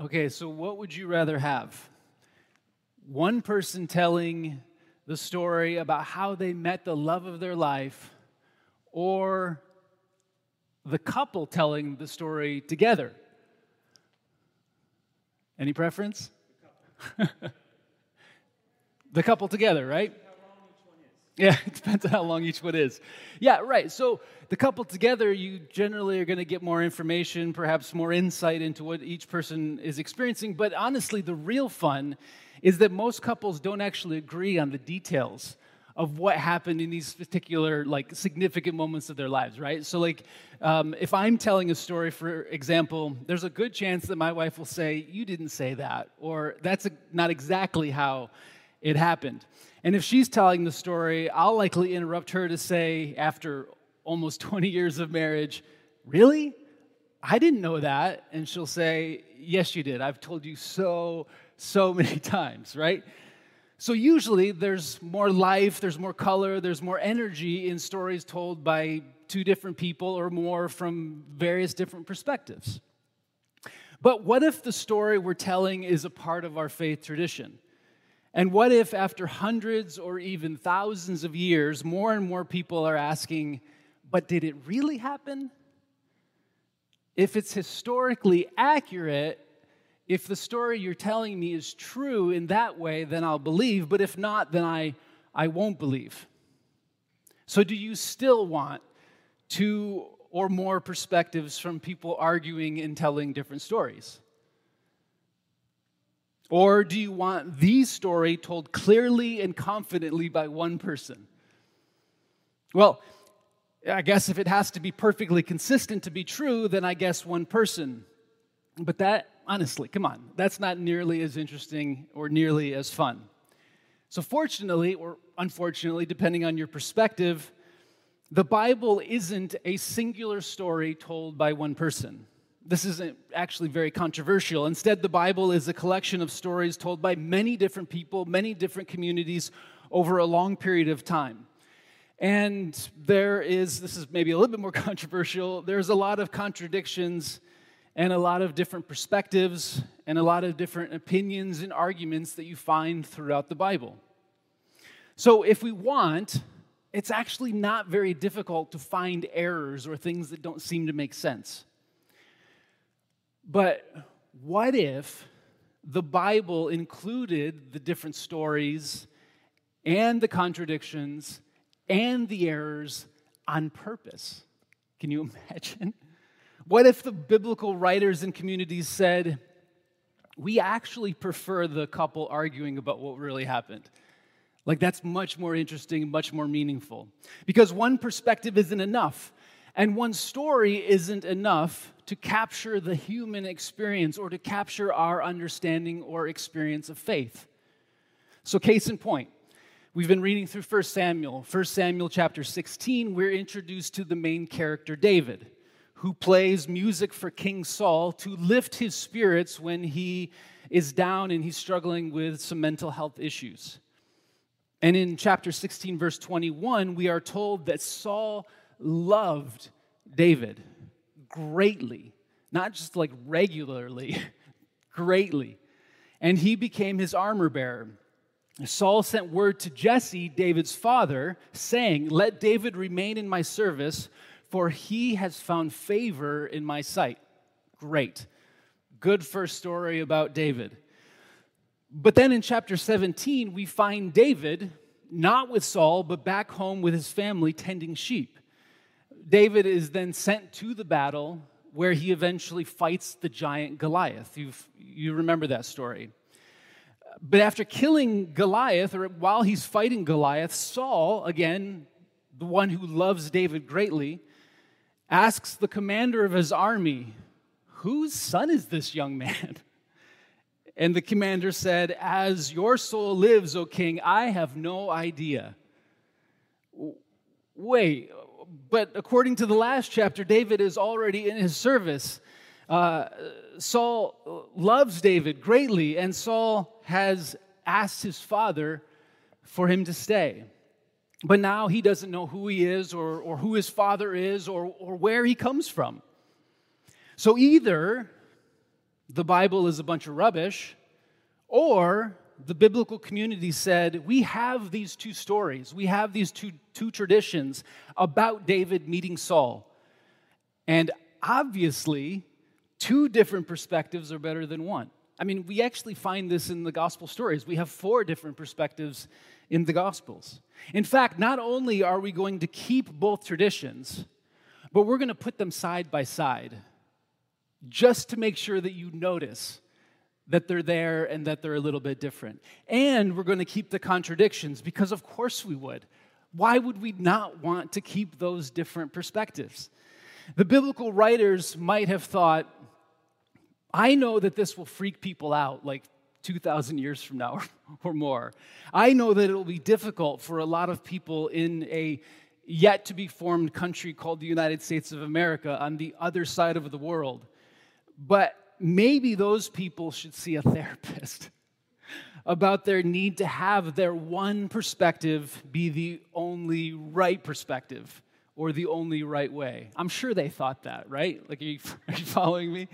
Okay, so what would you rather have? One person telling the story about how they met the love of their life, or the couple telling the story together? Any preference? the couple together, right? Yeah, it depends on how long each one is. Yeah, right. So the couple together, you generally are going to get more information, perhaps more insight into what each person is experiencing. But honestly, the real fun is that most couples don't actually agree on the details of what happened in these particular like significant moments of their lives right so like um, if i'm telling a story for example there's a good chance that my wife will say you didn't say that or that's a, not exactly how it happened and if she's telling the story i'll likely interrupt her to say after almost 20 years of marriage really i didn't know that and she'll say yes you did i've told you so so many times right so, usually, there's more life, there's more color, there's more energy in stories told by two different people or more from various different perspectives. But what if the story we're telling is a part of our faith tradition? And what if, after hundreds or even thousands of years, more and more people are asking, but did it really happen? If it's historically accurate, if the story you're telling me is true in that way, then I'll believe, but if not, then I, I won't believe. So, do you still want two or more perspectives from people arguing and telling different stories? Or do you want the story told clearly and confidently by one person? Well, I guess if it has to be perfectly consistent to be true, then I guess one person. But that Honestly, come on. That's not nearly as interesting or nearly as fun. So, fortunately, or unfortunately, depending on your perspective, the Bible isn't a singular story told by one person. This isn't actually very controversial. Instead, the Bible is a collection of stories told by many different people, many different communities over a long period of time. And there is, this is maybe a little bit more controversial, there's a lot of contradictions and a lot of different perspectives and a lot of different opinions and arguments that you find throughout the Bible. So, if we want, it's actually not very difficult to find errors or things that don't seem to make sense. But what if the Bible included the different stories and the contradictions and the errors on purpose? Can you imagine? What if the biblical writers and communities said, we actually prefer the couple arguing about what really happened? Like, that's much more interesting, much more meaningful. Because one perspective isn't enough, and one story isn't enough to capture the human experience or to capture our understanding or experience of faith. So, case in point, we've been reading through 1 Samuel. 1 Samuel chapter 16, we're introduced to the main character, David who plays music for King Saul to lift his spirits when he is down and he's struggling with some mental health issues. And in chapter 16, verse 21, we are told that Saul loved David greatly, not just like regularly, greatly. And he became his armor bearer. Saul sent word to Jesse, David's father, saying, Let David remain in my service for he has found favor in my sight. Great. Good first story about David. But then in chapter 17, we find David, not with Saul, but back home with his family tending sheep. David is then sent to the battle where he eventually fights the giant Goliath. you you remember that story. But after killing Goliath, or while he's fighting Goliath, Saul, again, the one who loves David greatly, asks the commander of his army, Whose son is this young man? And the commander said, As your soul lives, O king, I have no idea. Wait, but according to the last chapter, David is already in his service. Uh, Saul loves David greatly, and Saul has asked his father for him to stay. But now he doesn't know who he is or, or who his father is or, or where he comes from. So either the Bible is a bunch of rubbish, or the biblical community said, we have these two stories, we have these two, two traditions about David meeting Saul. And obviously, two different perspectives are better than one. I mean, we actually find this in the gospel stories. We have four different perspectives in the gospels. In fact, not only are we going to keep both traditions, but we're going to put them side by side just to make sure that you notice that they're there and that they're a little bit different. And we're going to keep the contradictions because, of course, we would. Why would we not want to keep those different perspectives? The biblical writers might have thought, I know that this will freak people out like 2,000 years from now or more. I know that it will be difficult for a lot of people in a yet to be formed country called the United States of America on the other side of the world. But maybe those people should see a therapist about their need to have their one perspective be the only right perspective or the only right way. I'm sure they thought that, right? Like, are you, are you following me?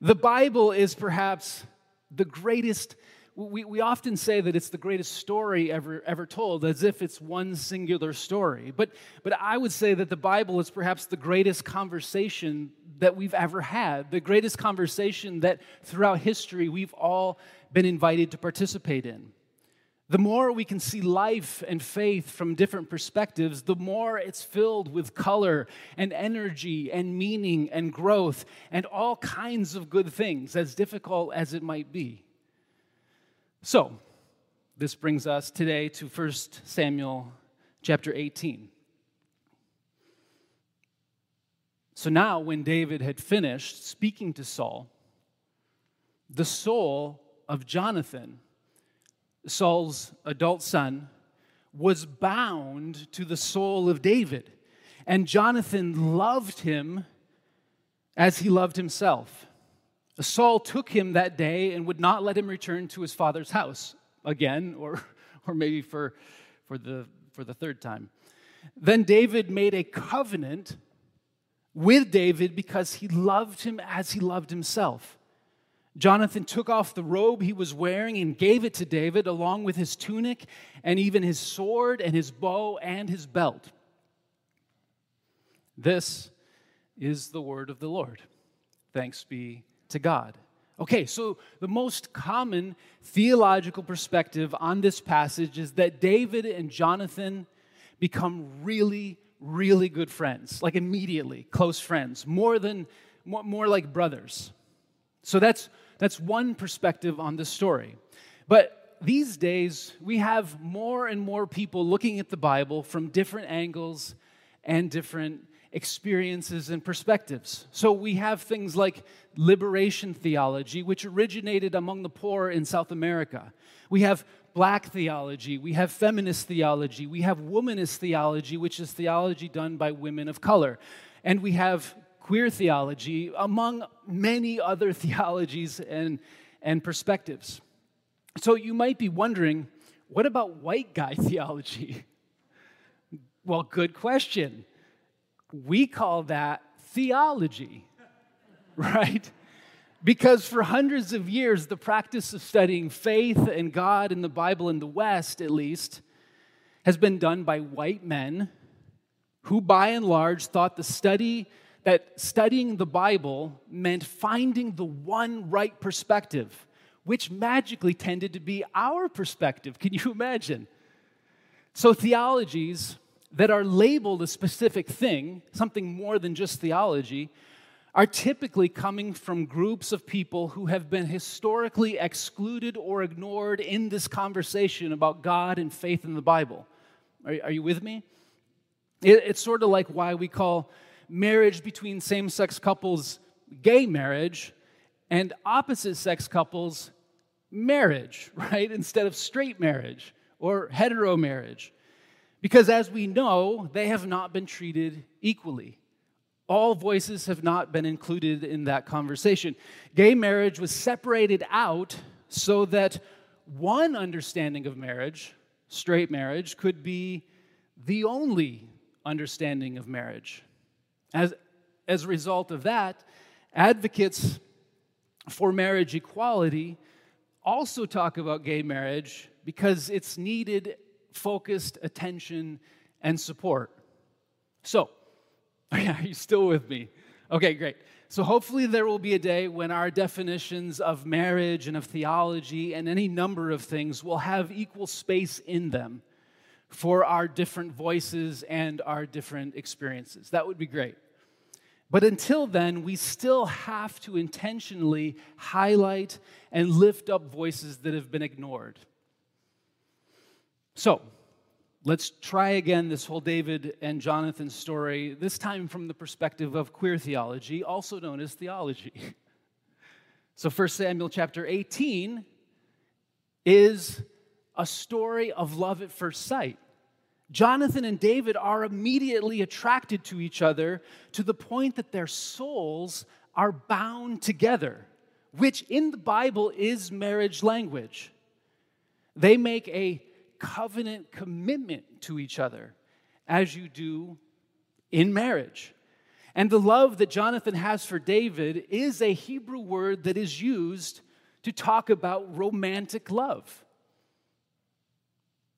The Bible is perhaps the greatest. We, we often say that it's the greatest story ever, ever told, as if it's one singular story. But, but I would say that the Bible is perhaps the greatest conversation that we've ever had, the greatest conversation that throughout history we've all been invited to participate in. The more we can see life and faith from different perspectives, the more it's filled with color and energy and meaning and growth and all kinds of good things, as difficult as it might be. So, this brings us today to 1 Samuel chapter 18. So now, when David had finished speaking to Saul, the soul of Jonathan, Saul's adult son, was bound to the soul of David. And Jonathan loved him as he loved himself. Saul took him that day and would not let him return to his father's house again, or, or maybe for, for, the, for the third time. Then David made a covenant with David because he loved him as he loved himself. Jonathan took off the robe he was wearing and gave it to David, along with his tunic and even his sword and his bow and his belt. This is the word of the Lord. Thanks be to God. Okay, so the most common theological perspective on this passage is that David and Jonathan become really, really good friends, like immediately, close friends, more than more, more like brothers. So that's that's one perspective on the story. But these days, we have more and more people looking at the Bible from different angles and different experiences and perspectives. So we have things like liberation theology, which originated among the poor in South America. We have black theology, we have feminist theology, we have womanist theology, which is theology done by women of color. And we have queer theology, among many other theologies and, and perspectives. So you might be wondering what about white guy theology? Well, good question. We call that theology, right? Because for hundreds of years, the practice of studying faith and God and the Bible in the West, at least, has been done by white men who, by and large, thought the study that studying the Bible meant finding the one right perspective, which magically tended to be our perspective. Can you imagine? So, theologies that are labeled a specific thing, something more than just theology, are typically coming from groups of people who have been historically excluded or ignored in this conversation about God and faith in the Bible. Are, are you with me? It, it's sort of like why we call marriage between same sex couples gay marriage and opposite sex couples marriage, right? Instead of straight marriage or hetero marriage. Because as we know, they have not been treated equally. All voices have not been included in that conversation. Gay marriage was separated out so that one understanding of marriage, straight marriage, could be the only understanding of marriage. As, as a result of that, advocates for marriage equality also talk about gay marriage because it's needed focused attention and support. So, are you still with me? Okay, great. So, hopefully, there will be a day when our definitions of marriage and of theology and any number of things will have equal space in them for our different voices and our different experiences. That would be great. But until then, we still have to intentionally highlight and lift up voices that have been ignored. So, let's try again this whole David and Jonathan story, this time from the perspective of queer theology, also known as theology. So, 1 Samuel chapter 18 is a story of love at first sight. Jonathan and David are immediately attracted to each other to the point that their souls are bound together, which in the Bible is marriage language. They make a covenant commitment to each other, as you do in marriage. And the love that Jonathan has for David is a Hebrew word that is used to talk about romantic love.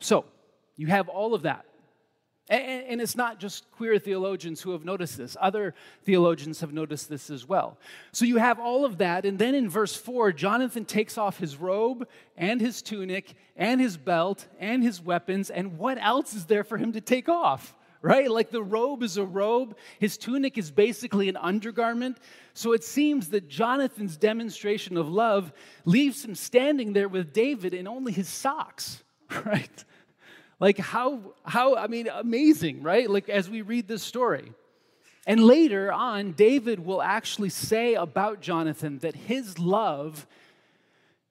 So, you have all of that. And, it's not just queer theologians who have noticed this. Other theologians have noticed this as well. So you have all of that. And then in verse 4, Jonathan takes off his robe and his tunic and his belt and his weapons. And what else is there for him to take off? Right? Like the robe is a robe, his tunic is basically an undergarment. So it seems that Jonathan's demonstration of love leaves him standing there with David in only his socks, right? Like, how, how, I mean, amazing, right? Like, as we read this story. And later on, David will actually say about Jonathan that his love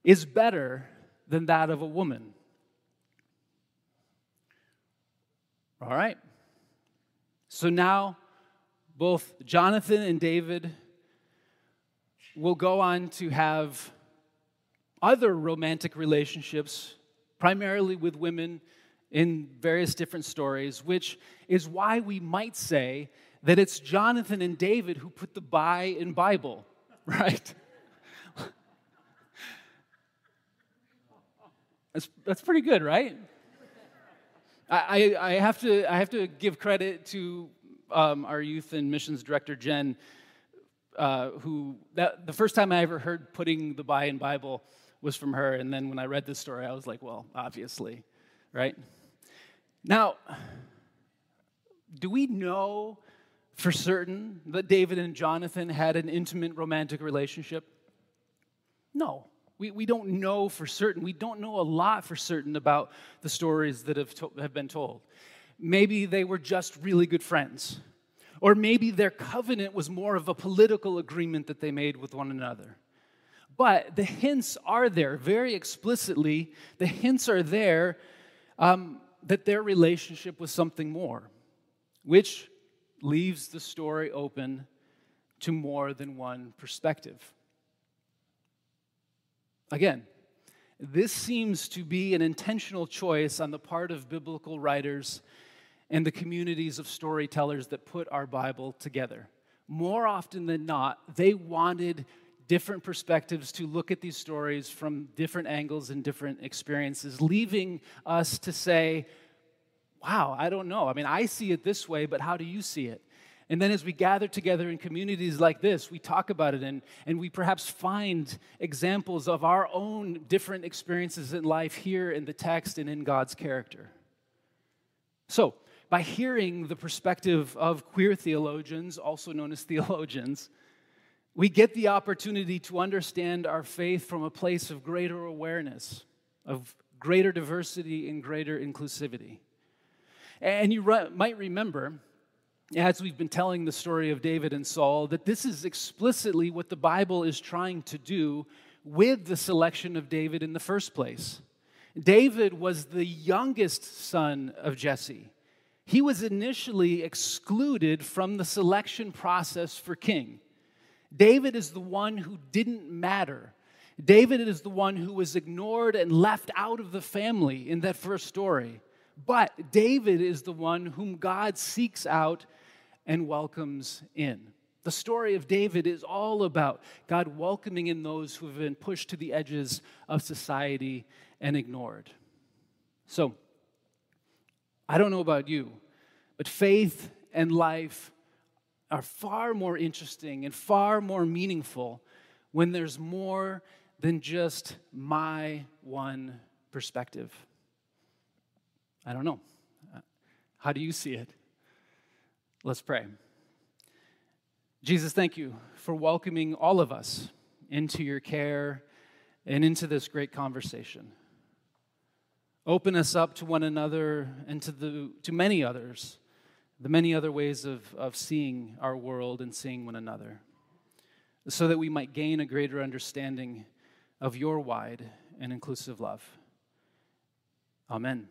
is better than that of a woman. All right. So now, both Jonathan and David will go on to have other romantic relationships, primarily with women in various different stories, which is why we might say that it's Jonathan and David who put the bi in Bible, right? that's, that's pretty good, right? I, I, have to, I have to give credit to um, our youth and missions director, Jen, uh, who that, the first time I ever heard putting the bi in Bible was from her. And then when I read this story, I was like, well, obviously, right? Now, do we know for certain that David and Jonathan had an intimate romantic relationship? No. We, we don't know for certain. We don't know a lot for certain about the stories that have, to, have been told. Maybe they were just really good friends. Or maybe their covenant was more of a political agreement that they made with one another. But the hints are there very explicitly. The hints are there um, that their relationship was something more, which leaves the story open to more than one perspective. Again, this seems to be an intentional choice on the part of biblical writers and the communities of storytellers that put our Bible together. More often than not, they wanted different perspectives to look at these stories from different angles and different experiences, leaving us to say, wow, I don't know. I mean, I see it this way, but how do you see it? And then as we gather together in communities like this, we talk about it and, and we perhaps find examples of our own different experiences in life here in the text and in God's character. So, by hearing the perspective of queer theologians, also known as theologians, we get the opportunity to understand our faith from a place of greater awareness, of greater diversity and greater inclusivity. And you re- might remember, as we've been telling the story of David and Saul, that this is explicitly what the Bible is trying to do with the selection of David in the first place. David was the youngest son of Jesse. He was initially excluded from the selection process for king. David is the one who didn't matter. David is the one who was ignored and left out of the family in that first story. But David is the one whom God seeks out and welcomes in. The story of David is all about God welcoming in those who have been pushed to the edges of society and ignored. So, I don't know about you, but faith and life are far more interesting and far more meaningful when there's more than just my one perspective. I don't know. How do you see it? Let's pray. Jesus, thank you for welcoming all of us into your care and into this great conversation. Open us up to one another and to, the, to many others, the many other ways of, of seeing our world and seeing one another, so that we might gain a greater understanding of your wide and inclusive love. Amen.